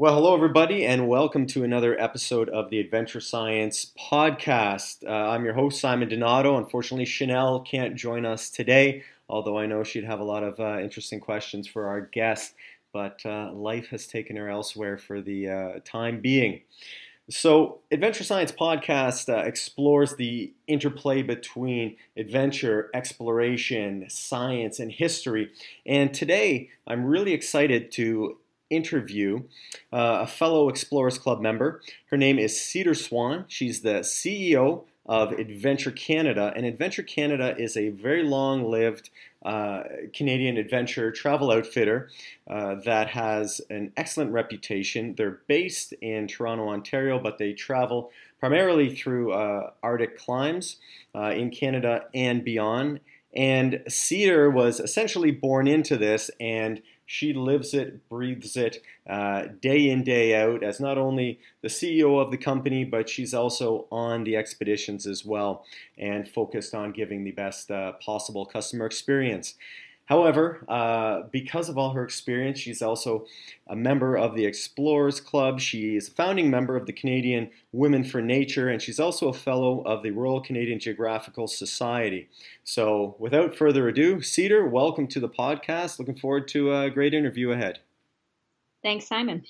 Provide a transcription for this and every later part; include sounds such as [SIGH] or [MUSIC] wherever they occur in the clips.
Well, hello, everybody, and welcome to another episode of the Adventure Science podcast. Uh, I'm your host, Simon Donato. Unfortunately, Chanel can't join us today, although I know she'd have a lot of uh, interesting questions for our guest, but uh, life has taken her elsewhere for the uh, time being. So, Adventure Science podcast uh, explores the interplay between adventure, exploration, science, and history. And today, I'm really excited to interview uh, a fellow Explorers Club member. Her name is Cedar Swan. She's the CEO of Adventure Canada, and Adventure Canada is a very long lived uh, Canadian adventure travel outfitter uh, that has an excellent reputation. They're based in Toronto, Ontario, but they travel primarily through uh, Arctic climes uh, in Canada and beyond. And Cedar was essentially born into this and she lives it, breathes it uh, day in, day out as not only the CEO of the company, but she's also on the expeditions as well and focused on giving the best uh, possible customer experience. However, uh, because of all her experience, she's also a member of the Explorers Club. She is a founding member of the Canadian Women for Nature, and she's also a fellow of the Royal Canadian Geographical Society. So, without further ado, Cedar, welcome to the podcast. Looking forward to a great interview ahead. Thanks, Simon.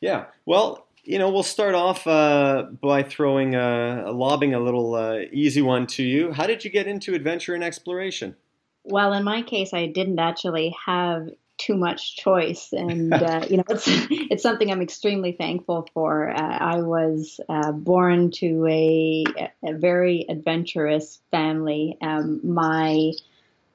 Yeah, well, you know, we'll start off uh, by throwing, uh, lobbing a little uh, easy one to you. How did you get into adventure and exploration? Well, in my case, I didn't actually have too much choice, and uh, [LAUGHS] you know, it's it's something I'm extremely thankful for. Uh, I was uh, born to a, a very adventurous family. Um, my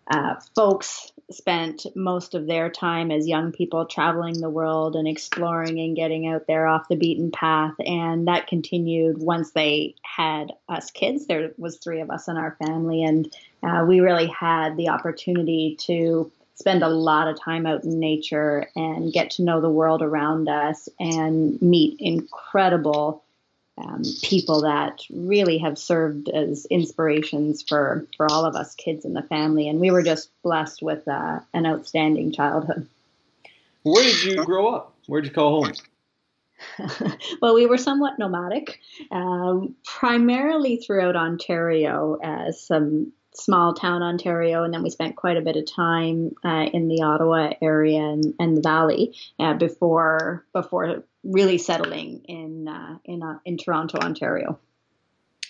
uh, folks spent most of their time as young people traveling the world and exploring and getting out there off the beaten path. And that continued once they had us kids. There was three of us in our family, and uh, we really had the opportunity to spend a lot of time out in nature and get to know the world around us and meet incredible um, people that really have served as inspirations for, for all of us kids in the family. And we were just blessed with uh, an outstanding childhood. Where did you grow up? Where did you call home? [LAUGHS] well, we were somewhat nomadic, um, primarily throughout Ontario, as some small town Ontario, and then we spent quite a bit of time uh, in the Ottawa area and, and the Valley uh, before before really settling in uh, in uh, in Toronto, Ontario.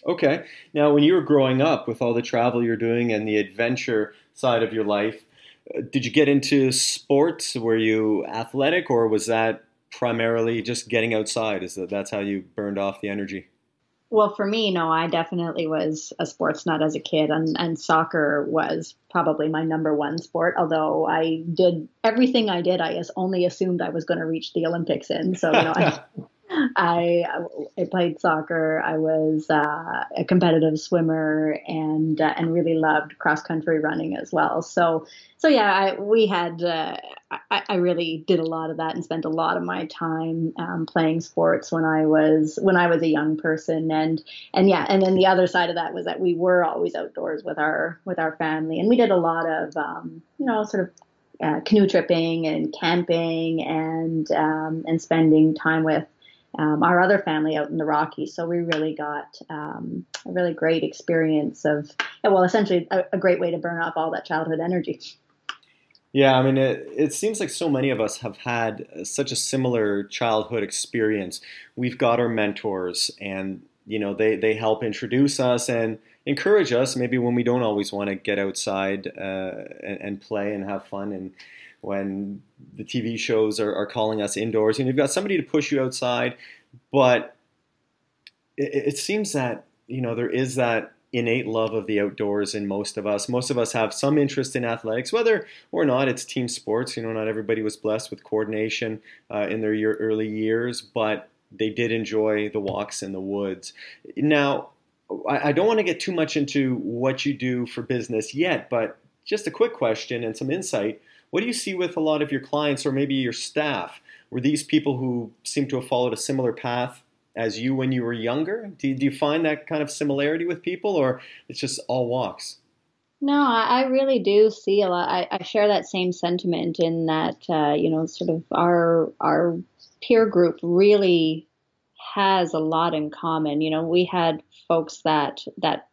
Okay. Now, when you were growing up, with all the travel you're doing and the adventure side of your life, uh, did you get into sports? Were you athletic, or was that primarily just getting outside? Is that that's how you burned off the energy? Well, for me, no, I definitely was a sports nut as a kid, and, and soccer was probably my number one sport. Although I did everything I did, I only assumed I was going to reach the Olympics in. So, you know, I, [LAUGHS] I, I played soccer. I was uh, a competitive swimmer and uh, and really loved cross country running as well. So so yeah, I, we had uh, I, I, really did a lot of that and spent a lot of my time um, playing sports when I was when I was a young person. And and yeah, and then the other side of that was that we were always outdoors with our with our family, and we did a lot of um, you know sort of uh, canoe tripping and camping and um, and spending time with um, our other family out in the Rockies. So we really got um, a really great experience of, well, essentially a, a, great way to burn off all that childhood energy. Yeah, I mean, it, it seems like so many of us have had such a similar childhood experience. We've got our mentors, and you know, they they help introduce us and encourage us. Maybe when we don't always want to get outside uh, and, and play and have fun and when the TV shows are, are calling us indoors. And you've got somebody to push you outside, but it, it seems that you know there is that innate love of the outdoors in most of us. Most of us have some interest in athletics, whether or not it's team sports. You know, not everybody was blessed with coordination uh, in their year, early years, but they did enjoy the walks in the woods. Now, I, I don't want to get too much into what you do for business yet, but just a quick question and some insight. What do you see with a lot of your clients or maybe your staff? Were these people who seem to have followed a similar path as you when you were younger? Do, do you find that kind of similarity with people, or it's just all walks? No, I, I really do see a lot. I, I, share that same sentiment in that uh, you know, sort of our our peer group really has a lot in common. You know, we had folks that that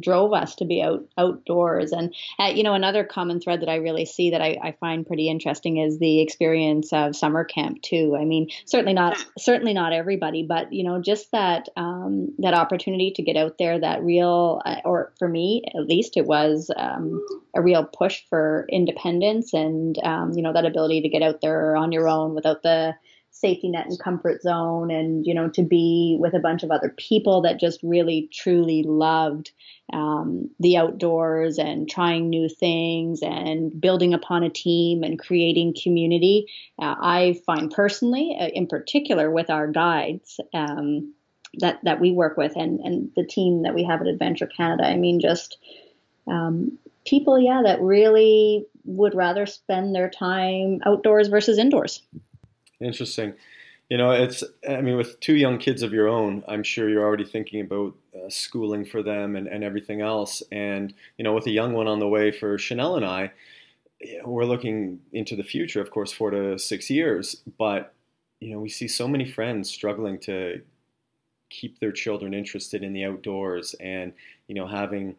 drove us to be out outdoors. And uh, you know another common thread that i really see that I, I, find pretty interesting is the experience of summer camp too. I mean certainly not certainly not everybody but you know just that um, that opportunity to get out there that real uh, or for me at least it was um, a real push for independence and um, you know that ability to get out there on your own without the safety net and comfort zone and you know to be with a bunch of other people that just really truly loved um, the outdoors and trying new things and building upon a team and creating community. Uh, i find personally uh, in particular with our guides um, that that we work with and and the team that we have at adventure canada. I mean just um, people yeah that really would rather spend their time outdoors versus indoors Interesting. You know, it's, I mean, with two young kids of your own, I'm sure you're already thinking about uh, schooling for them and, and everything else. And, you know, with a young one on the way for Chanel and I, we're looking into the future, of course, four to six years. But, you know, we see so many friends struggling to keep their children interested in the outdoors and, you know, having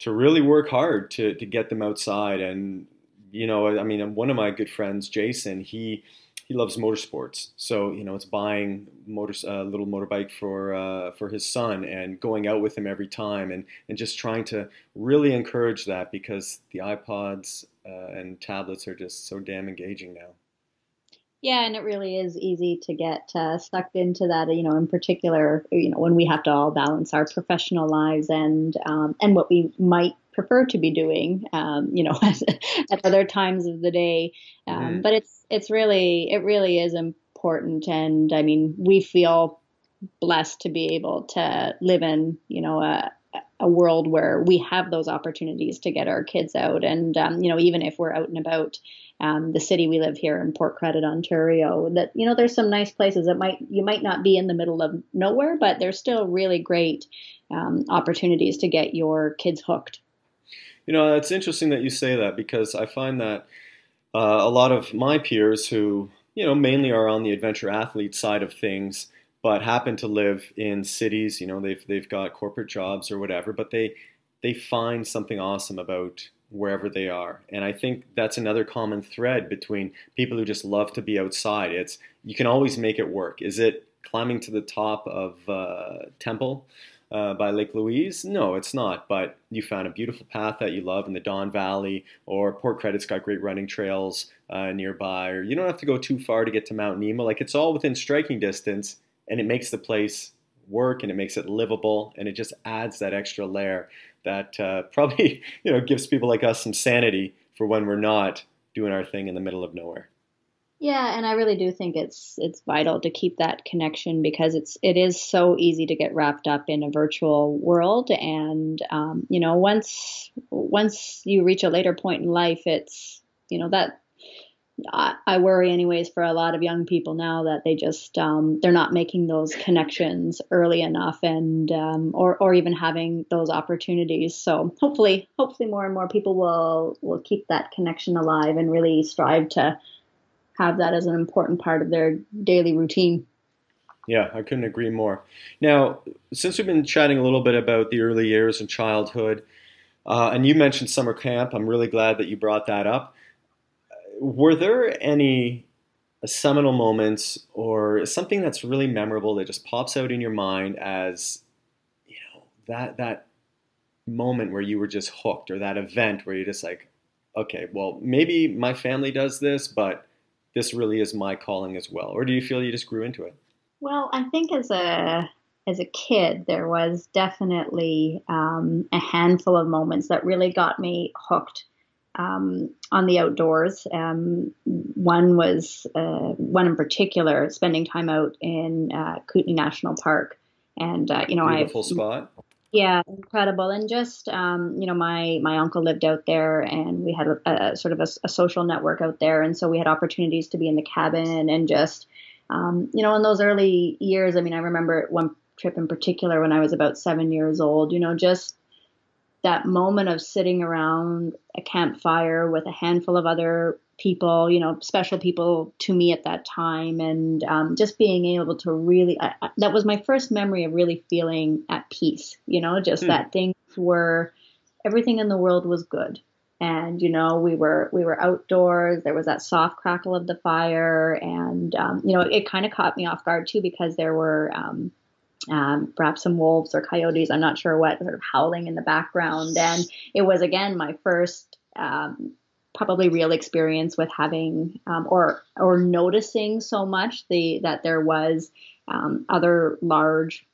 to really work hard to, to get them outside. And, you know, I mean, one of my good friends, Jason, he, he loves motorsports. So you know, it's buying motor a uh, little motorbike for uh, for his son and going out with him every time, and and just trying to really encourage that because the iPods uh, and tablets are just so damn engaging now. Yeah, and it really is easy to get uh, sucked into that. You know, in particular, you know, when we have to all balance our professional lives and um, and what we might prefer to be doing, um, you know, [LAUGHS] at, other times of the day. Um, mm. But it's it's really it really is important, and I mean, we feel blessed to be able to live in you know a a world where we have those opportunities to get our kids out, and um, you know, even if we're out and about. Um, the city we live here in Port Credit, Ontario. That you know, there's some nice places that might you might not be in the middle of nowhere, but there's still really great um, opportunities to get your kids hooked. You know, it's interesting that you say that because I find that uh, a lot of my peers who, you know, mainly are on the adventure athlete side of things, but happen to live in cities, you know, they've, they've got corporate jobs or whatever, but they, they find something awesome about wherever they are. And I think that's another common thread between people who just love to be outside. It's, you can always make it work. Is it climbing to the top of uh, Temple? Uh, by Lake Louise? No, it's not. But you found a beautiful path that you love in the Don Valley, or Port Credit's got great running trails uh, nearby, or you don't have to go too far to get to Mount Nemo. Like it's all within striking distance, and it makes the place work and it makes it livable, and it just adds that extra layer that uh, [LAUGHS] probably you know gives people like us some sanity for when we're not doing our thing in the middle of nowhere. Yeah, and I really do think it's it's vital to keep that connection because it's it is so easy to get wrapped up in a virtual world, and um, you know once once you reach a later point in life, it's you know that I, I worry anyways for a lot of young people now that they just um, they're not making those connections early enough, and um, or or even having those opportunities. So hopefully, hopefully more and more people will will keep that connection alive and really strive to have that as an important part of their daily routine. Yeah, I couldn't agree more. Now, since we've been chatting a little bit about the early years and childhood, uh, and you mentioned summer camp, I'm really glad that you brought that up. Were there any seminal moments or something that's really memorable that just pops out in your mind as, you know, that that moment where you were just hooked, or that event where you're just like, okay, well, maybe my family does this, but this really is my calling as well? Or do you feel you just grew into it? Well, I think as a as a kid, there was definitely um, a handful of moments that really got me hooked um, on the outdoors. Um, one was uh, one in particular, spending time out in uh, Kootenay National Park, and uh, you know, I beautiful spot. Yeah, incredible. And just, um, you know, my my uncle lived out there, and we had a, a sort of a, a, social network out there, and so we had opportunities to be in the cabin and just, um, you know, in those early years. I mean, I remember one trip in particular when I was about seven years old. You know, just that moment of sitting around a campfire with a handful of other people, you know, special people to me at that time, and um, just being able to really, I, I, that was my first memory of really feeling at peace, you know, just hmm. that things were, everything in the world was good. And you know we were we were outdoors. There was that soft crackle of the fire, and um, you know it, it kind of caught me off guard too because there were um, um, perhaps some wolves or coyotes, I'm not sure what, sort of howling in the background. And it was again my first um, probably real experience with having um, or or noticing so much the that there was um, other large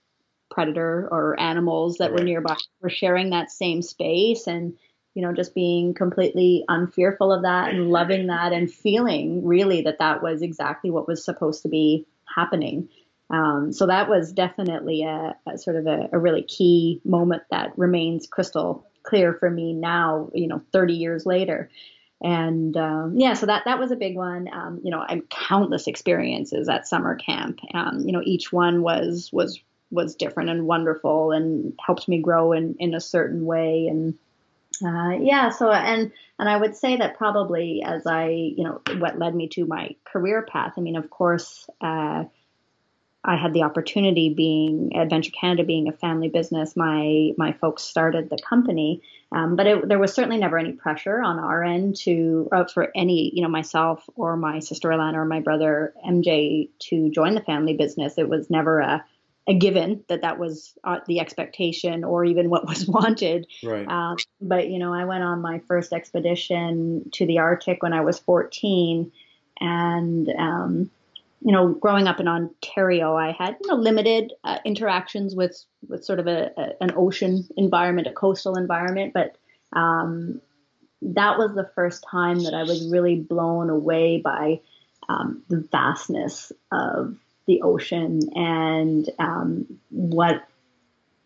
predator or animals that right. were nearby were sharing that same space and you know just being completely unfearful of that and loving that and feeling really that that was exactly what was supposed to be happening um, so that was definitely a, a sort of a, a, really key moment that remains crystal clear for me now, you know, 30 years later. And um, yeah, so that that was a big one. Um, you know, I countless experiences at summer camp. Um, you know, each one was was was different and wonderful and helped me grow in in a certain way. And uh, yeah, so and and I would say that probably as I you know what led me to my career path. I mean, of course. Uh, I had the opportunity being Adventure Canada being a family business. My my folks started the company, um, but it, there was certainly never any pressure on our end to uh, for any you know myself or my sister Alana or my brother MJ to join the family business. It was never a a given that that was uh, the expectation or even what [LAUGHS] was wanted. Right. Um, but you know, I went on my first expedition to the Arctic when I was 14, and um, you know, growing up in Ontario, I had you know limited uh, interactions with with sort of a, a, an ocean environment, a coastal environment, but um, that was the first time that I was really blown away by um, the vastness of the ocean and um, what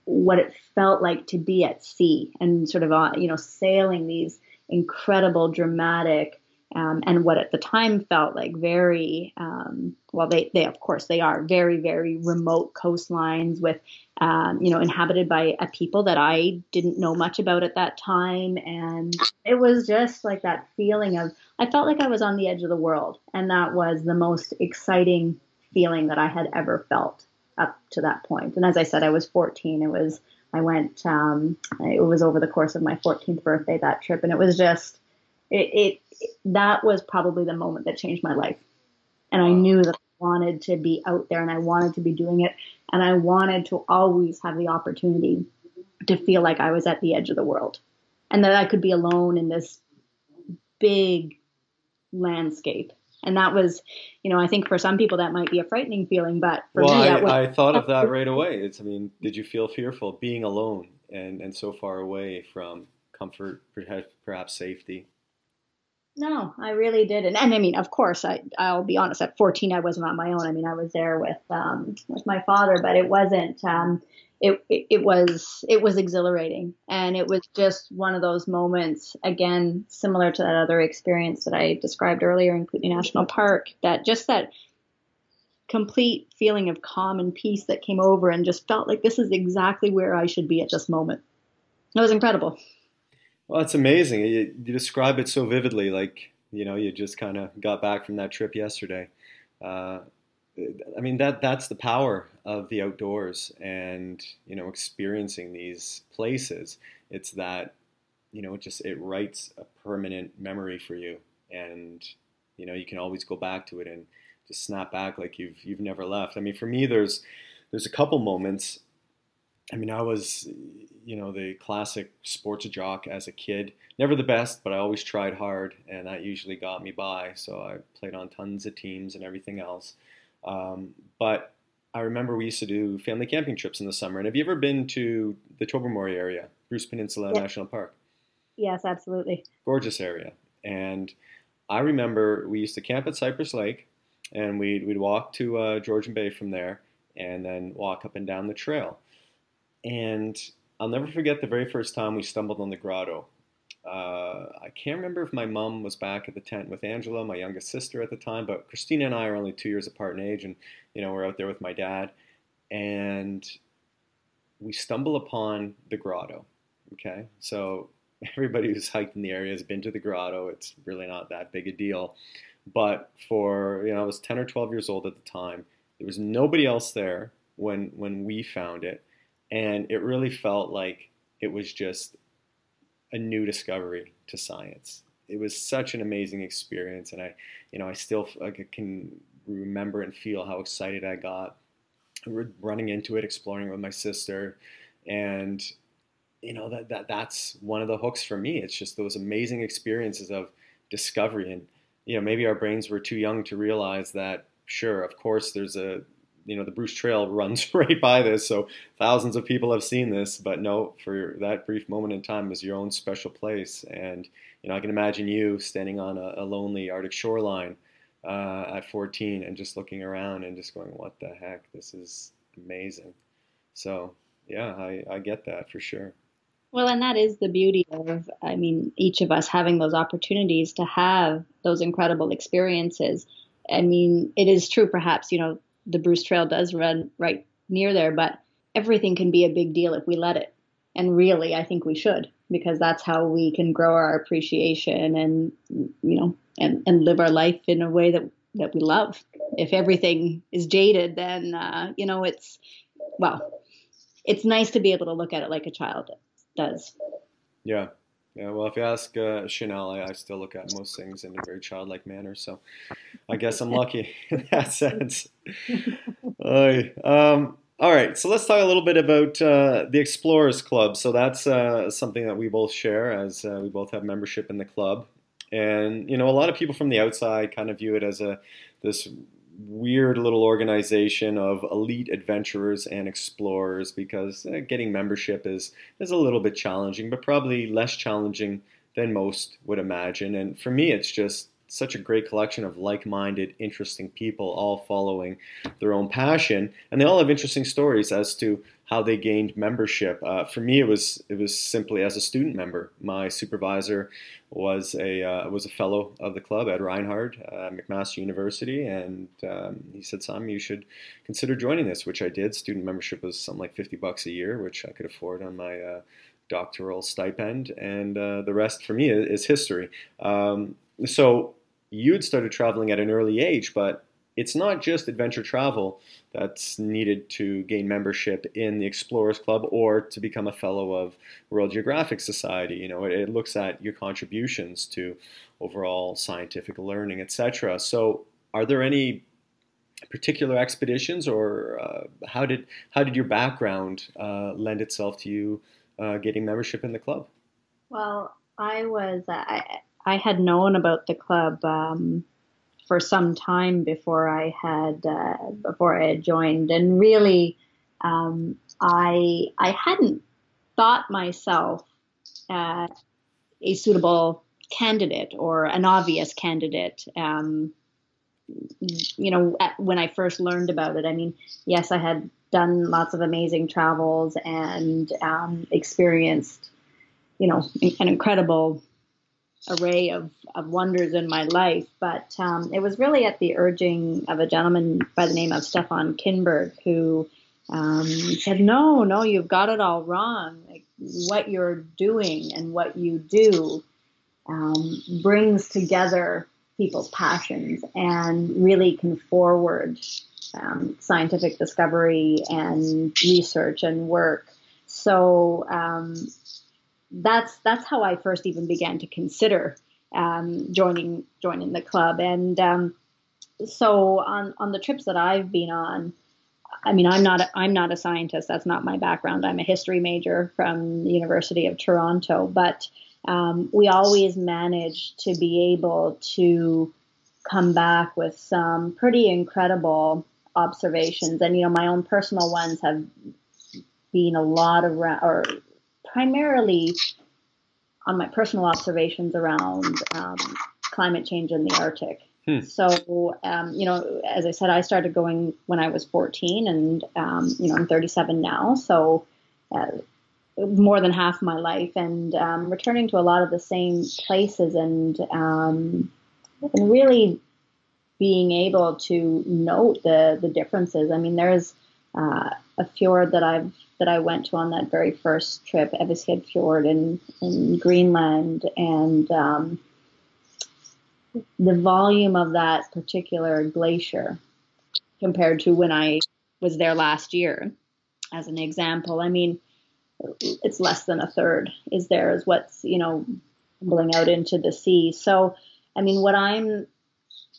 what it felt like to be at sea and sort of uh, you know sailing these incredible dramatic um, and what at the time felt like very um, well they, they of course they are very very remote coastlines with um, you know inhabited by a people that i didn't know much about at that time. And it was just like that feeling of i felt like i was on the edge of the world. And that was the most exciting feeling that i had ever felt up to that point. And as i said i was 14 it was i went um, it was over the course of my 14th birthday that trip. And it was just it, it, that was probably the moment that changed my life. And I knew that I wanted to be out there and I wanted to be doing it. And I wanted to always have the opportunity to feel like I was at the edge of the world and that I could be alone in this big landscape. And that was, you know, I think for some people that might be a frightening feeling, but for well, me, I, was, I thought of that [LAUGHS] right away. It's, I mean, did you feel fearful being alone and, and so far away from comfort, perhaps safety? No, I really didn't. And I mean, of course, I I'll be honest. At 14, I wasn't on my own. I mean, I was there with um, with my father, but it wasn't. Um, it, it, it was it was exhilarating, and it was just one of those moments. Again, similar to that other experience that I described earlier in Kootenay National Park. That just that complete feeling of calm and peace that came over, and just felt like this is exactly where I should be at this moment. It was incredible. Well, it's amazing. You, you, describe it so vividly, like you know, you just kind of got back from that trip yesterday. Uh, I mean, that that's the power of the outdoors, and you know, experiencing these places. It's that you know, it just it writes a permanent memory for you, and you know, you can always go back to it and just snap back like you've you've never left. I mean, for me, there's there's a couple moments. I mean, I was you know, the classic sports jock as a kid. Never the best, but I always tried hard, and that usually got me by. So I played on tons of teams and everything else. Um, but I remember we used to do family camping trips in the summer. And have you ever been to the Tobermory area, Bruce Peninsula yes. National Park? Yes, absolutely. Gorgeous area. And I remember we used to camp at Cypress Lake, and we'd, we'd walk to uh, Georgian Bay from there, and then walk up and down the trail. And I'll never forget the very first time we stumbled on the grotto. Uh, I can't remember if my mom was back at the tent with Angela, my youngest sister at the time, but Christina and I are only two years apart in age, and you know we're out there with my dad, and we stumble upon the grotto, Okay, so [LAUGHS] everybody who's hiked in the area has been to the grotto. It's really not that big a deal. But for you know, I was 10 or 12 years old at the time. There was nobody else there when when we found it, and it really felt like it was just a new discovery to science. It was such an amazing experience, and I, you know, I still like, can remember and feel how excited I got running into it, exploring it with my sister, and you know that, that that's one of the hooks for me. It's just those amazing experiences of discovery, and you know maybe our brains were too young to realize that. Sure, of course, there's a you know the Bruce Trail [LAUGHS] runs right by this, so thousands of people have seen this. But no, for that brief moment in time, is your own special place, and you know I can imagine you standing on a, a lonely Arctic shoreline uh, at 14 and just looking around and just going, what the heck? This is amazing. So, yeah, I, I get that for sure. Well, and that is the beauty of, I mean, each of us having those opportunities to have those incredible experiences. I mean, it is true, perhaps, you know, the Bruce Trail does run right near there, but everything can be a big deal if we let it. And really, I think we should, because that's how we can grow our appreciation and, you know, and, and live our life in a way that, that we love. If everything is jaded, then, uh, you know, it's, well, it's nice to be able to look at it like a child does. Yeah. Yeah, well, if you ask uh, Chanel, I, I, still look at most things in a very childlike manner. So I guess I'm [LAUGHS] lucky [LAUGHS] in that sense. um, all right, so let's talk a little bit about uh, the Explorers Club. So that's uh, something that we both share, as uh, we both have membership in the club. And you know, a lot of people from the outside kind of view it as a this weird little organization of elite adventurers and explorers because uh, getting membership is is a little bit challenging, but probably less challenging than most would imagine. And for me, it's just such a great collection of like-minded, interesting people, all following their own passion, and they all have interesting stories as to how they gained membership. Uh, for me, it was it was simply as a student member. My supervisor was a uh, was a fellow of the club, Ed Reinhardt, uh, McMaster University, and um, he said, "Sam, you should consider joining this," which I did. Student membership was something like fifty bucks a year, which I could afford on my uh, doctoral stipend, and uh, the rest for me is, is history. Um, so you'd started traveling at an early age, but it's not just adventure travel that's needed to gain membership in the Explorers Club or to become a fellow of Royal Geographic Society. You know, it, it looks at your contributions to overall scientific learning, etc. So, are there any particular expeditions, or uh, how did how did your background uh, lend itself to you uh, getting membership in the club? Well, I was I I had known about the club. Um, for some time before I had uh, before I had joined, and really, um, I I hadn't thought myself uh, a suitable candidate or an obvious candidate. Um, you know, when I first learned about it, I mean, yes, I had done lots of amazing travels and um, experienced, you know, an incredible array of, of wonders in my life. But um, it was really at the urging of a gentleman by the name of Stefan Kinberg who um, said, No, no, you've got it all wrong. Like, what you're doing and what you do um, brings together people's passions and really can forward um, scientific discovery and research and work. So um, that's that's how I first even began to consider um, joining joining the club. And um, so on on the trips that I've been on, I mean, I'm not a, I'm not a scientist. That's not my background. I'm a history major from the University of Toronto. But um, we always manage to be able to come back with some pretty incredible observations. And you know, my own personal ones have been a lot of or primarily on my personal observations around um, climate change in the Arctic. Hmm. So, um, you know, as I said, I started going when I was 14, and um, you know, I'm 37 now. So, uh, more than half my life, and um, returning to a lot of the same places, and um, and really being able to note the the differences. I mean, there's uh, a fjord that I've that I went to on that very first trip, Evigheds Fjord in, in Greenland, and um, the volume of that particular glacier compared to when I was there last year, as an example. I mean, it's less than a third is there is what's you know tumbling out into the sea. So, I mean, what I'm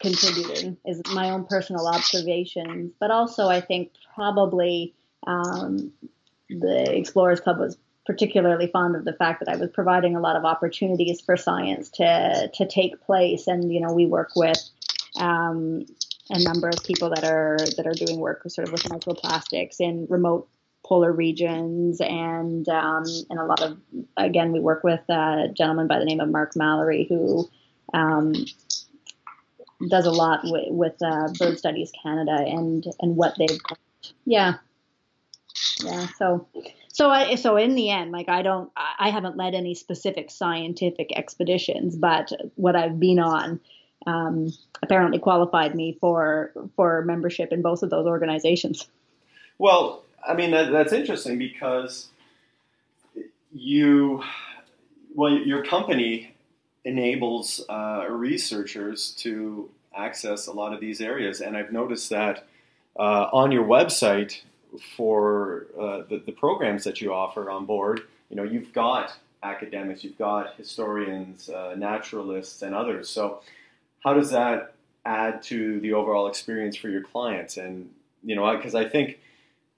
contributing is my own personal observations, but also I think probably um, the Explorers Club was particularly fond of the fact that I was providing a lot of opportunities for science to to take place, and you know we work with um, a number of people that are that are doing work sort of with microplastics in remote polar regions. And um, and a lot of again we work with a gentleman by the name of Mark Mallory who um, does a lot with, with uh, Bird Studies Canada and and what they've yeah yeah so so I, so in the end like I don't I haven't led any specific scientific expeditions but what I've been on um, apparently qualified me for for membership in both of those organizations. Well, I mean that, that's interesting because you, well, your company enables uh, researchers to access a lot of these areas, and I've noticed that uh, on your website for uh, the, the programs that you offer on board, you know, you've got academics, you've got historians, uh, naturalists, and others. So how does that add to the overall experience for your clients? And you know, because I think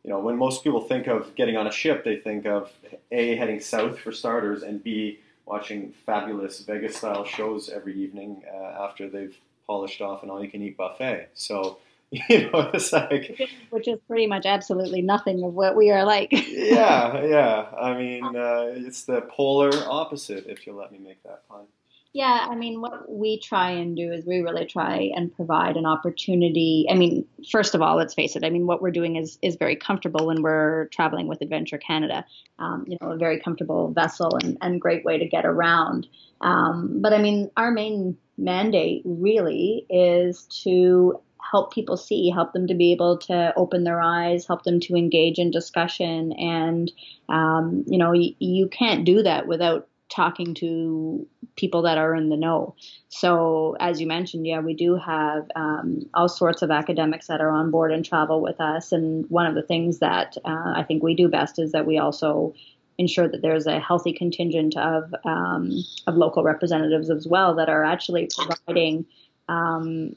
you know when most people think of getting on a ship, they think of a heading south for starters, and b watching fabulous Vegas style shows every evening uh, after they've polished off an all you can eat buffet. So [LAUGHS] you know, it's like which is pretty much absolutely nothing of what we are like. [LAUGHS] yeah, yeah. I mean, uh, it's the polar opposite, if you'll let me make that pun. Yeah, I mean, what we try and do is we really try and provide an opportunity. I mean, first of all, let's face it. I mean, what we're doing is is very comfortable when we're traveling with Adventure Canada. Um, you know, a very comfortable vessel and, and great way to get around. Um, but I mean, our main mandate really is to help people see, help them to be able to open their eyes, help them to engage in discussion. And, um, you know, y- you can't do that without talking to people that are in the know. So, as you mentioned, yeah, we do have um, all sorts of academics that are on board and travel with us. And one of the things that uh, I think we do best is that we also ensure that there's a healthy contingent of um, of local representatives as well that are actually providing um,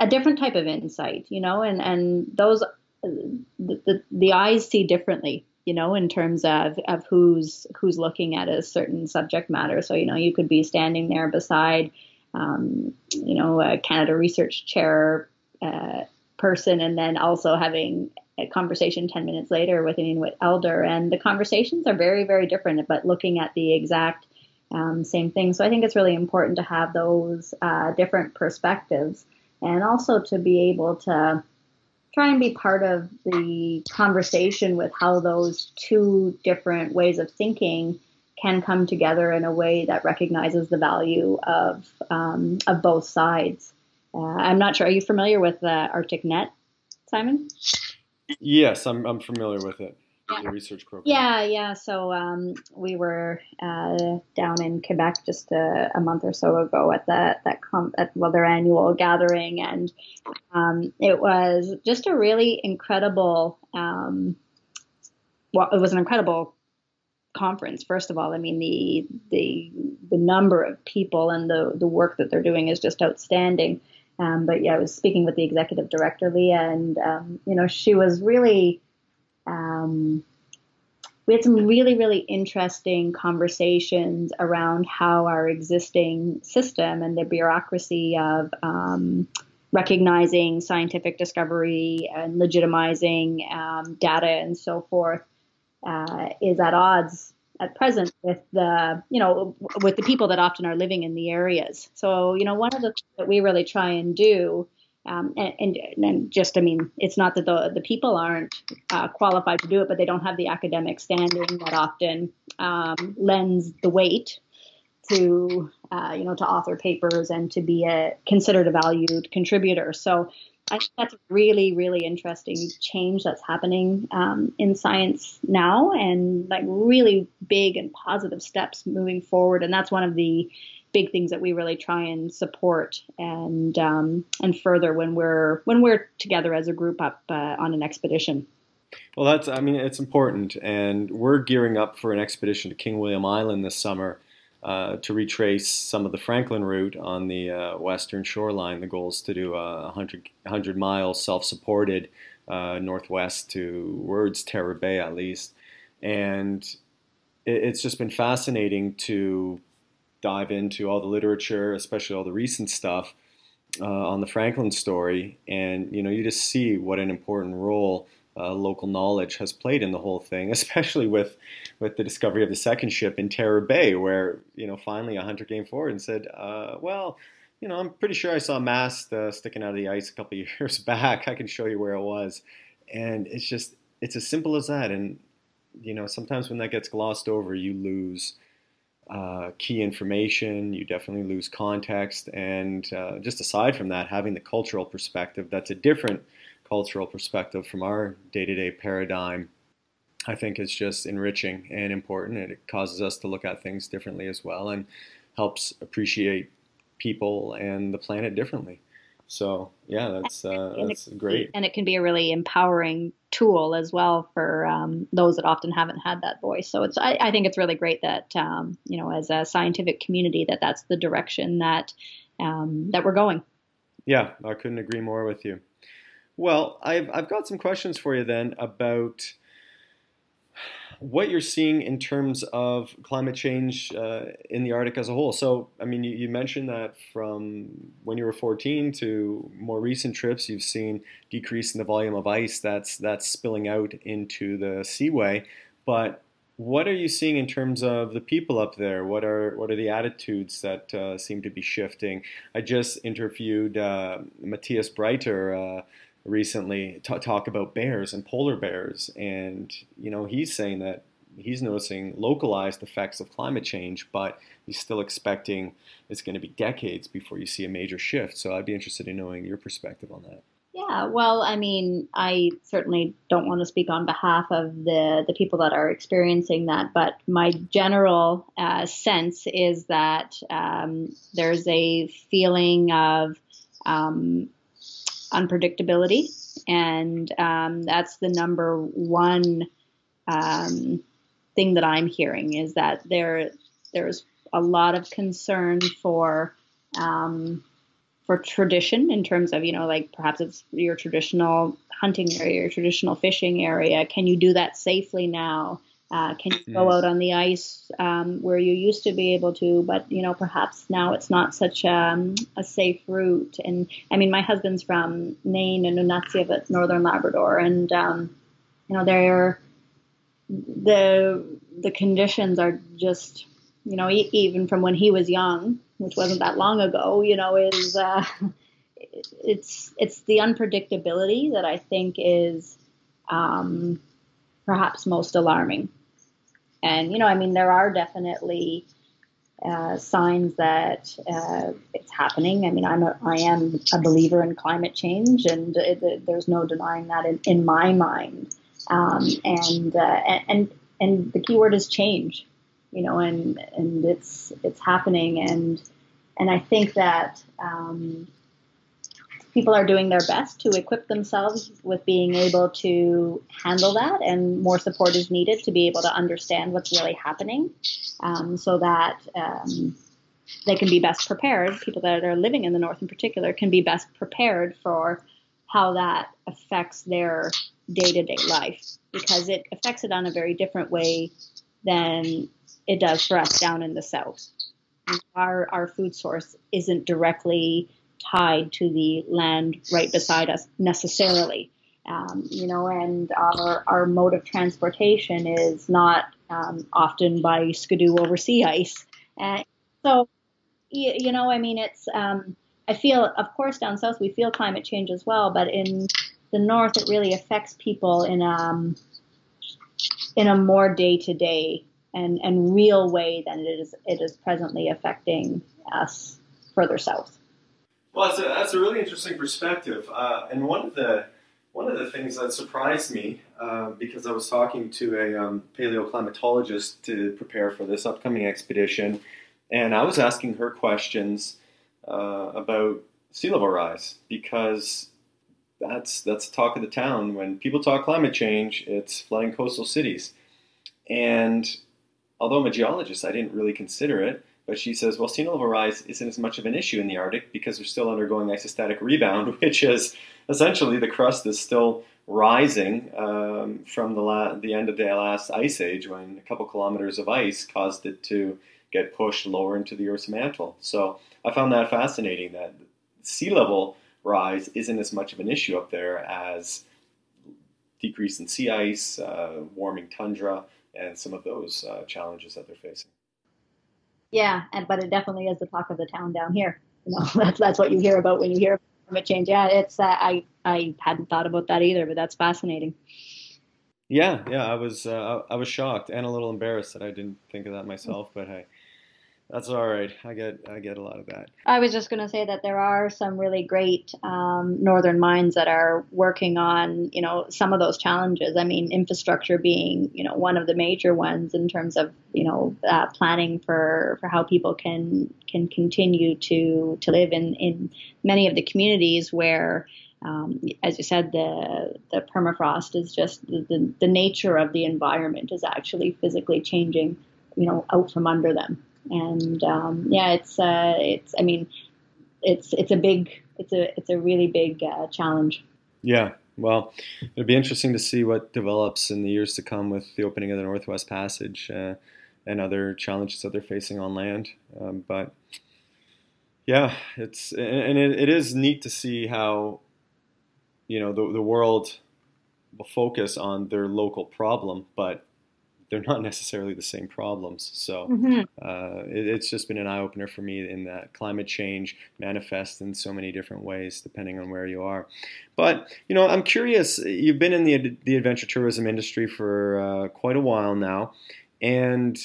a different type of insight, you know, and and those the, the, the eyes see differently you know, in terms of, of who's who's looking at a certain subject matter. So, you know, you could be standing there beside, um, you know, a Canada Research Chair uh, person, and then also having a conversation 10 minutes later with an Inuit elder. And the conversations are very, very different, but looking at the exact um, same thing. So I think it's really important to have those uh, different perspectives and also to be able to try and be part of the conversation with how those two different ways of thinking can come together in a way that recognizes the value of um, of both sides. Uh, I'm not sure. Are you familiar with the ArcticNet, Simon? Yes, I'm, I'm familiar with it yeah. research program. Yeah, yeah. So um, we were uh, down in Quebec just a, a, month or so ago at that that com- at well, their annual gathering, and um, it was just a really incredible. Um, well, it was an incredible conference. First of all, I mean the the the number of people and the the work that they're doing is just outstanding. Um, but yeah, I was speaking with the executive director Leah, and um, you know she was really um, we had some really, really interesting conversations around how our existing system and the bureaucracy of um, recognizing scientific discovery and legitimizing um, data and so forth uh, is at odds at present with the you know with the people that often are living in the areas. So you know one of the things that we really try and do um, and, and, and, just, I mean, it's not that the, the people aren't uh, qualified to do it, but they don't have the academic standing that often um, lends the weight to, uh, you know, to author papers and to be a considered a valued contributor. So I think that's a really, really interesting change that's happening um, in science now, and like really big and positive steps moving forward. And that's one of the big things that we really try and support and um, and further when we're when we're together as a group up uh, on an expedition. Well, that's I mean it's important, and we're gearing up for an expedition to King William Island this summer uh, to retrace some of the Franklin route on the uh, western shoreline. The goal is to do a 100, 100 miles self-supported uh, northwest to Words Terror Bay at least, and it, it's just been fascinating to dive into all the literature, especially all the recent stuff uh, on the Franklin story, and you know you just see what an important role uh, local knowledge has played in the whole thing, [LAUGHS] especially with with the discovery of the second ship in Terror Bay, where you know finally a hunter came forward and said, uh, "Well, you know, I'm pretty sure I saw a mast uh, sticking out of the ice a couple [LAUGHS] years back. I can show you where it was." And it's just it's as simple as that. And you know, sometimes when that gets glossed over, you lose uh, key information. You definitely lose context, and uh, just aside from that, having the cultural perspective that's a different cultural perspective from our day-to-day paradigm. I think is just enriching and important, and it causes us to look at things differently as well, and helps appreciate people and the planet differently. So yeah, that's uh, that's great, and it can be a really empowering tool as well for um, those that often haven't had that voice. So it's I, I think it's really great that um, you know as a scientific community that that's the direction that um, that we're going. Yeah, I couldn't agree more with you. Well, I've I've got some questions for you then about what you're seeing in terms of climate change uh, in the Arctic as a whole. So, I mean, you, you, mentioned that from when you were 14 to more recent trips, you've seen decrease in the volume of ice that's that's spilling out into the seaway. But what are you seeing in terms of the people up there? What are what are the attitudes that uh, seem to be shifting? I just interviewed uh, Matthias Breiter uh, recently t- talk about bears and polar bears, and you know he's saying that he's noticing localized effects of climate change, but he's still expecting it's going to be decades before you see a major shift. So I'd be interested in knowing your perspective on that. Yeah, well, I mean, I certainly don't want to speak on behalf of the the people that are experiencing that, but my general uh, sense is that um, there's a feeling of um, unpredictability, and um, that's the number one um, thing that I'm hearing is that there there's a lot of concern for um, for tradition in terms of you know like perhaps it's your traditional hunting area, your traditional fishing area. Can you do that safely now? Uh, can you go out on the ice um, where you used to be able to, but you know perhaps now it's not such um, a safe route. And I mean, my husband's from Nain and Nunatsiavut, northern Labrador, and um, you know they're the the conditions are just you know e- even from when he was young, which wasn't that long ago. You know, is uh, [LAUGHS] it's it's the unpredictability that I think is um, perhaps most alarming and, you know, I mean, there are definitely uh, signs that uh, it's happening. I mean, I'm a, I am a believer in climate change, and it, it, there's no denying that in, in my mind. Um, and, uh, and and the key word is change, you know, and and it's it's happening, and and I think that um, people are doing their best to equip themselves with being able to handle that, and more support is needed to be able to understand what's really happening, um, so that um, they can be best prepared. People that are living in the north, in particular, can be best prepared for how that affects their day-to-day life because it affects it on a very different way than it does for us down in the south. Our our food source isn't directly tied to the land right beside us necessarily. Um, you know, and our, our mode of transportation is not um, often by skidoo over sea ice. And so, you, you know, I mean, it's, um, I feel, of course, down south we feel climate change as well, but in the north it really affects people in, um, in a more day to day and and real way than it is it is presently affecting us further south. Well, that's a, that's a really interesting perspective, uh, and one of the one of the things that surprised me uh, because I was talking to a um, paleoclimatologist to prepare for this upcoming expedition, and I was asking her questions uh, about sea level rise because that's that's talk of the town. When people talk climate change, it's flooding coastal cities, and although I'm a geologist, I didn't really consider it. But she says, well, sea level rise isn't as much of an issue in the Arctic because they're still undergoing isostatic rebound, [LAUGHS] which is essentially the crust is still rising um, from the, la- the end of the last ice age when a couple kilometers of ice caused it to get pushed lower into the Earth's mantle. So I found that fascinating that sea level rise isn't as much of an issue up there as decrease in sea ice, uh, warming tundra, and some of those uh, challenges that they're facing. Yeah, and but it definitely is the talk of the town down here. You know, [LAUGHS] that's that's what you hear about when you hear climate change. Yeah, it's uh, I I hadn't thought about that either, but that's fascinating. Yeah, yeah, I was uh, I was shocked and a little embarrassed that I didn't think of that myself. But hey, that's all right. I get I get a lot of that. I was just going to say that there are some really great um, northern mines that are working on you know some of those challenges. I mean, infrastructure being you know one of the major ones in terms of you know uh, planning for for how people can can continue to to live in in many of the communities where. Um, as you said, the the permafrost is just the, the, the nature of the environment is actually physically changing, you know, out from under them and um, yeah, it's uh, it's I mean, it's it's a big it's a it's a really big uh, challenge. Yeah, well, it'll be interesting to see what develops in the years to come with the opening of the Northwest Passage uh, and other challenges that they're facing on land. Um, but yeah, it's and it, it is neat to see how you know the the world will focus on their local problem, but they're not necessarily the same problems. So mm-hmm. uh, it, it's just been an eye opener for me in that climate change manifests in so many different ways depending on where you are. But you know, I'm curious. You've been in the the adventure tourism industry for uh, quite a while now, and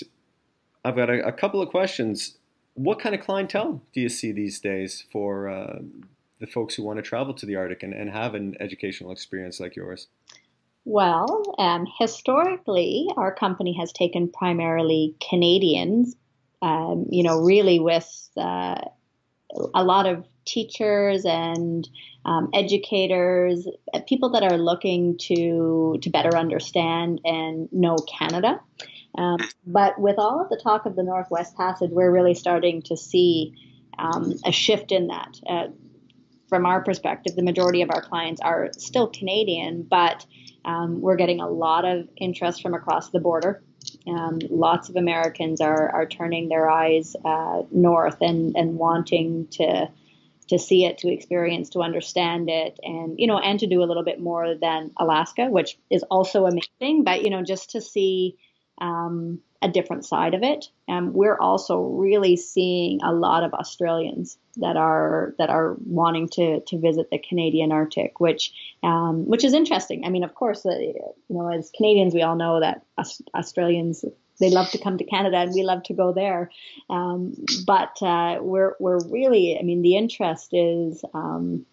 I've got a, a, couple of questions. What kind of clientele do you see these days for uh, the folks who want to travel to the Arctic and, and have an educational experience like yours? Well, um, historically, our company has taken primarily Canadians, um, you know, really with uh, a lot of teachers and um, educators, uh, people that are looking to to better understand and know Canada. Um, but with all of the talk of the Northwest Passage, we're really starting to see um, a shift in that. Uh, from our perspective, the majority of our clients are still Canadian, but um, we're getting a lot of interest from across the border. Um, lots of Americans are, are turning their eyes uh, north and, and wanting to to see it, to experience, to understand it, and you know, and to do a little bit more than Alaska, which is also amazing. But you know, just to see um, a different side of it. Um, we're also really seeing a lot of Australians that are that are wanting to to visit the Canadian Arctic, which um, which is interesting. I mean, of course, uh, you know, as Canadians, we all know that Australians they love to come to Canada and we love to go there. Um, but uh, we're we're really, I mean, the interest is um,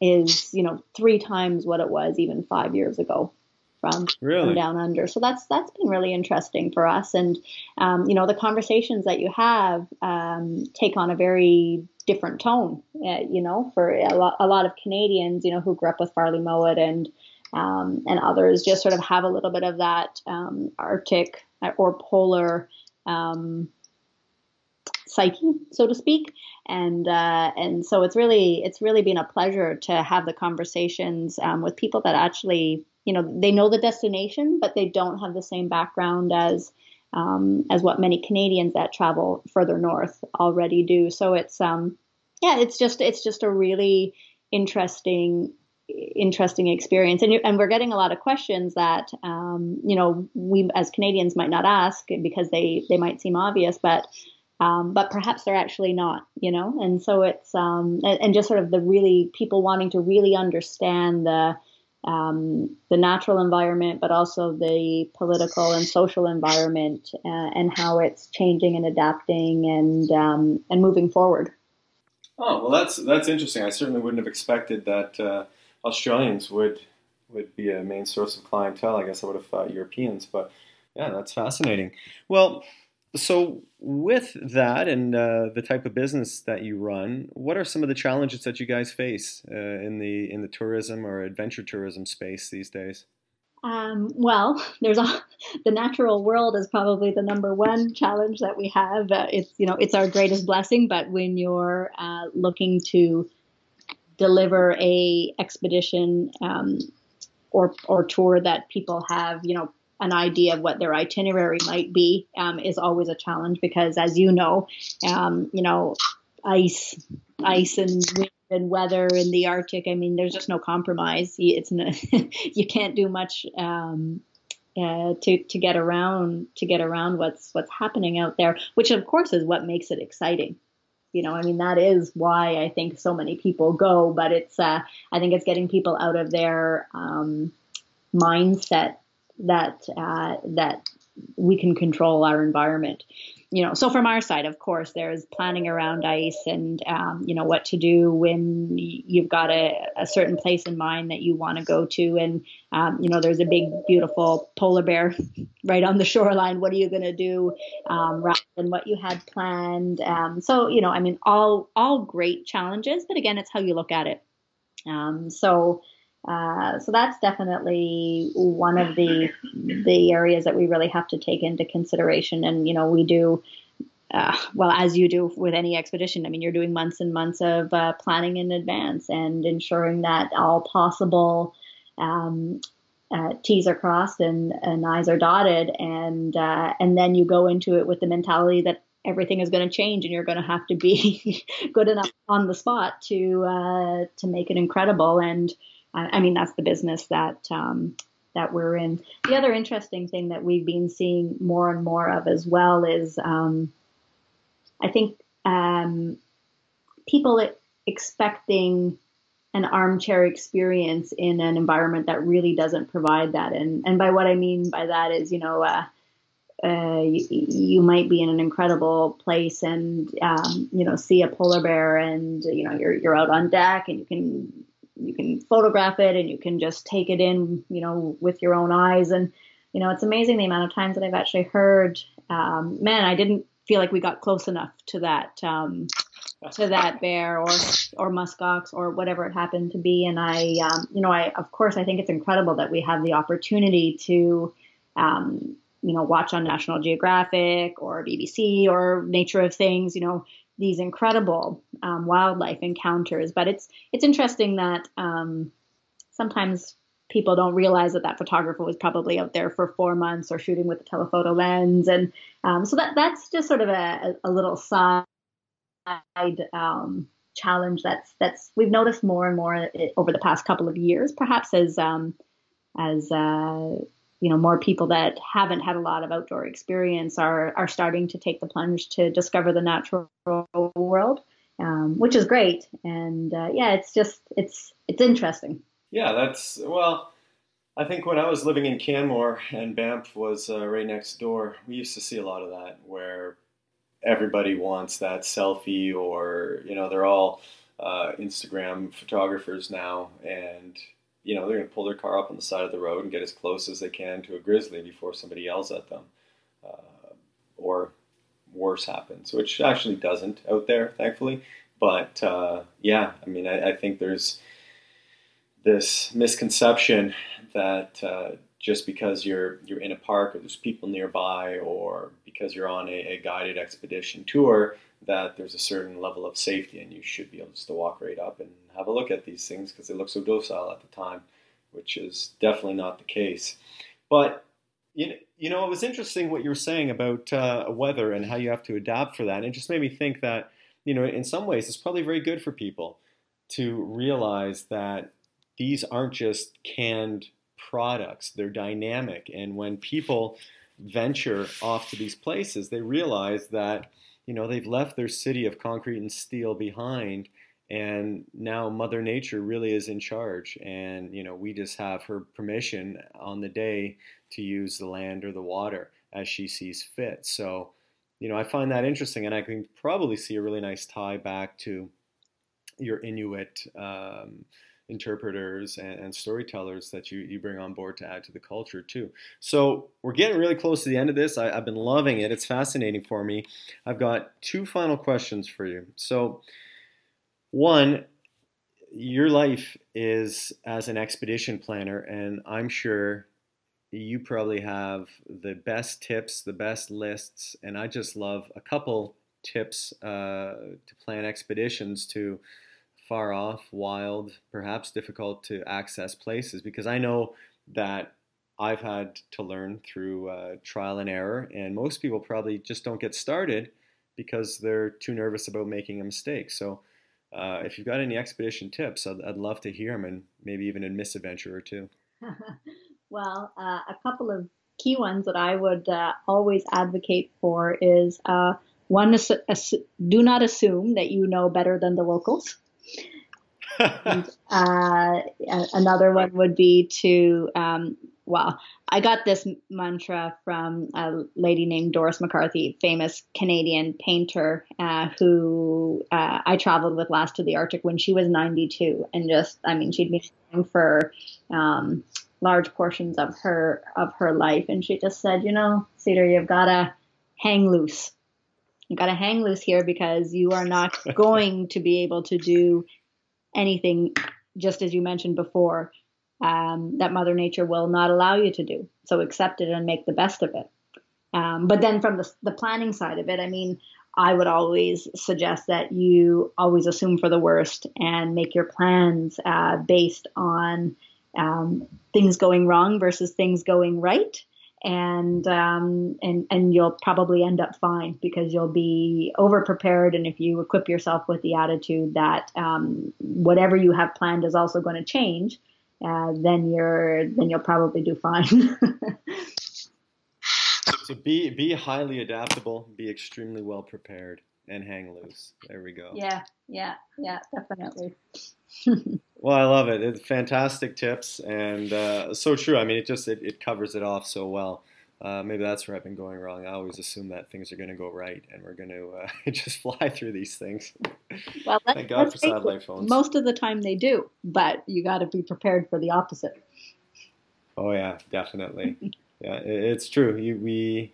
is you know three times what it was even five years ago from, really? from down under. So that's that's been really interesting for us. And um, you know, the conversations that you have um, take on a very different tone. Uh, you know, for a lot, a lot of Canadians, you know, who grew up with Farley Mowat and um, and others, just sort of have a little bit of that um, Arctic or polar. Um, psyche, so to speak, and uh, and so it's really it's really been a pleasure to have the conversations um, with people that actually you know they know the destination, but they don't have the same background as um, as what many Canadians that travel further north already do. So it's um, yeah, it's just it's just a really interesting interesting experience and, and we're getting a lot of questions that um, you know we as Canadians might not ask because they they might seem obvious but um, but perhaps they're actually not you know and so it's um, and, and, just sort of the really people wanting to really understand the um, the natural environment, but also the political and social environment, uh, and how it's changing and adapting and um, and moving forward. Oh well, that's that's interesting. I certainly wouldn't have expected that uh, Australians would would be a main source of clientele. I guess I would have thought Europeans, but yeah, that's fascinating. Well, so with that and uh, the type of business that you run, what are some of the challenges that you guys face uh, in the in the tourism or adventure tourism space these days? Um, well, [LAUGHS] there's a, [LAUGHS] the natural world is probably the number one challenge that we have. Uh, it's you know it's our greatest blessing, but when you're uh, looking to deliver a expedition um, or or tour that people have you know an idea of what their itinerary might be um, is always a challenge because as you know um, you know ice ice and wind and weather in the arctic i mean there's just no compromise. It's no, [LAUGHS] you can't do much um, uh, to to get around to get around what's what's happening out there which of course is what makes it exciting. You know i mean that is why i think so many people go but it's uh, i think it's getting people out of their um, mindset that uh, that we can control our environment. You know so from our side of course there's planning around ice and um, you know what to do when you've got a, a certain place in mind that you want to go to. And um, you know there's a big beautiful polar bear [LAUGHS] right on the shoreline. What are you going to do um, rather than what you had planned? Um, so you know i mean all all great challenges but again it's how you look at it. Um, so uh, so that's definitely one of the the areas that we really have to take into consideration. And you know, we do uh, well as you do with any expedition. I mean, you're doing months and months of uh, planning in advance and ensuring that all possible um, uh, T's are crossed and, and I's are dotted, and uh, and then you go into it with the mentality that everything is going to change and you're going to have to be [LAUGHS] good enough on the spot to uh, to make it incredible and I mean, that's the business that um, that we're in. The other interesting thing that we've been seeing more and more of as well is, um, I think, um, people expecting an armchair experience in an environment that really doesn't provide that. And and by what I mean by that is, you know. Uh, uh, you, you, might be in an incredible place and um, you know see a polar bear and you know you're you're out on deck and you can you can photograph it and you can just take it in, you know, with your own eyes. And, you know, it's amazing the amount of times that I've actually heard, um, man, I didn't feel like we got close enough to that, um, to that bear or, or muskox or whatever it happened to be. And I, um, you know, I, of course, I think it's incredible that we have the opportunity to, um, you know, watch on National Geographic or BBC or Nature of Things, you know, these incredible um, wildlife encounters. But it's it's interesting that um, sometimes people don't realize that that photographer was probably out there for four months or shooting with a telephoto lens, and um, so that that's just sort of a, a little side um, challenge that's that's we've noticed more and more over the past couple of years, perhaps as um, as uh, you know more people that haven't had a lot of outdoor experience are are starting to take the plunge to discover the natural world um, which is great. And uh, yeah it's just it's it's interesting. Yeah that's well i think when i was living in canmore and banff was uh, right next door we used to see a lot of that where everybody wants that selfie or you know they're all uh, instagram photographers now. And you know, they're going to pull their car up on the side of the road and get as close as they can to a grizzly before somebody yells at them. Uh, or worse happens, which actually doesn't out there, thankfully. But uh, yeah, I mean, I, I, think there's this misconception that uh, just because you're you're in a park or there's people nearby, or because you're on a, a, guided expedition tour, that there's a certain level of safety and you should be able to walk right up and have a look at these things because they look so docile at the time, which is definitely not the case. But you know, you know, it was interesting what you were saying about uh, weather and how you have to adapt for that. And it just made me think that, you know, in some ways, it's probably very good for people to realize that these aren't just canned products; they're dynamic. And when people venture off to these places, they realize that, you know, they've left their city of concrete and steel behind and now mother nature really is in charge and you know we just have her permission on the day to use the land or the water as she sees fit so you know i find that interesting and i can probably see a really nice tie back to your Inuit um, interpreters and, and, storytellers that you, you bring on board to add to the culture too. So we're getting really close to the end of this. I, have been loving it. It's fascinating for me. I've got two final questions for you. So one, your life is as an expedition planner, and I'm sure you probably have the best tips, the best lists, and I just love a couple tips uh, to plan expeditions to far off, wild, perhaps difficult to access places because I know that I've had to learn through uh, trial and error, and most people probably just don't get started because they're too nervous about making a mistake. So, uh, if you've got any expedition tips, I'd, I'd, love to hear them and maybe even a misadventure or two. [LAUGHS] well, uh, a couple of key ones that I would uh, always advocate for is uh, one, do not assume that you know better than the locals [LAUGHS] and, uh, another one would be to, um, well, I got this mantra from a lady named Doris McCarthy, famous Canadian painter, uh, who uh, I traveled with last to the Arctic when she was 92, and just, I mean, she'd been for um, large portions of her of her life, and she just said, you know, Cedar, you've got to hang loose. You got to hang loose here because you are not [LAUGHS] going to be able to do anything, just as you mentioned before, um, that Mother Nature will not allow you to do. So accept it and make the best of it. Um, but then from the, the planning side of it, I mean, I would always suggest that you always assume for the worst and make your plans uh, based on um, things going wrong versus things going right and um, and and you'll probably end up fine because you'll be over prepared. And if you equip yourself with the attitude that um, whatever you have planned is also going to change, uh, then you're then you'll probably do fine. [LAUGHS] so be be highly adaptable, be extremely well prepared, and hang loose. There we go. Yeah, yeah, yeah, definitely. [LAUGHS] well, I love it. It's fantastic tips and uh, so true. I mean, it just it, it covers it off so well. Uh, maybe that's where I've been going wrong. I always assume that things are going to go right and we're going to uh, [LAUGHS] just fly through these things. [LAUGHS] Well, thank God for satellite phones. Most of the time they do, but you got to be prepared for the opposite. Oh yeah, definitely. [LAUGHS] yeah, it, it's true. You, we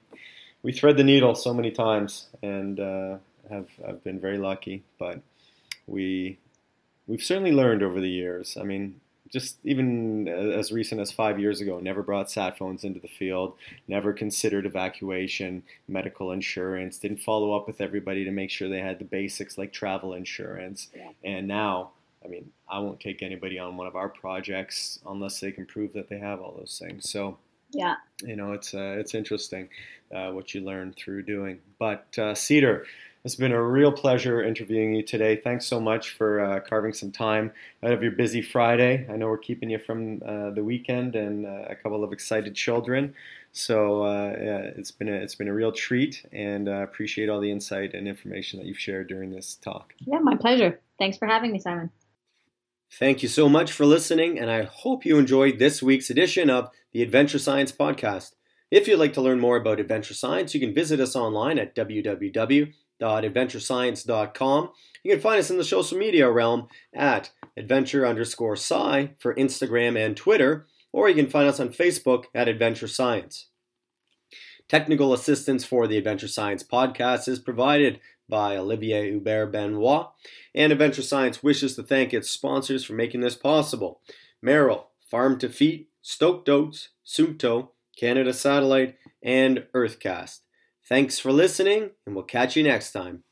we thread the needle so many times and uh, have have been very lucky, but we we've certainly learned over the years. I mean, just even as recent as five years ago, never brought sat phones into the field, never considered evacuation, medical insurance, didn't follow up with everybody to make sure they had the basics like travel insurance. Yeah. And now, I mean, I won't take anybody on one of our projects unless they can prove that they have all those things. So, yeah, you know, it's uh, it's interesting uh, what you learn through doing. But uh, Cedar, it's been a real pleasure interviewing you today. Thanks so much for uh, carving some time out of your busy Friday. I know we're keeping you from uh, the weekend and uh, a couple of excited children. So uh, yeah, it's been a, it's been a real treat, and I uh, appreciate all the insight and information that you've shared during this talk. Yeah, my pleasure. Thanks for having me, Simon. Thank you so much for listening, and I hope you enjoyed this week's edition of the Adventure Science Podcast. If you'd like to learn more about adventure science, you can visit us online at www adventurescience.com. You can find us in the social media realm at adventure underscore sci for Instagram and Twitter, or you can find us on Facebook at Adventure Science. Technical assistance for the Adventure Science podcast is provided by Olivier Hubert Benoit, and Adventure Science wishes to thank its sponsors for making this possible Merrell, Farm to Feet, Stoked Oats, Suunto, Canada Satellite, and Earthcast. Thanks for listening, and we'll catch you next time.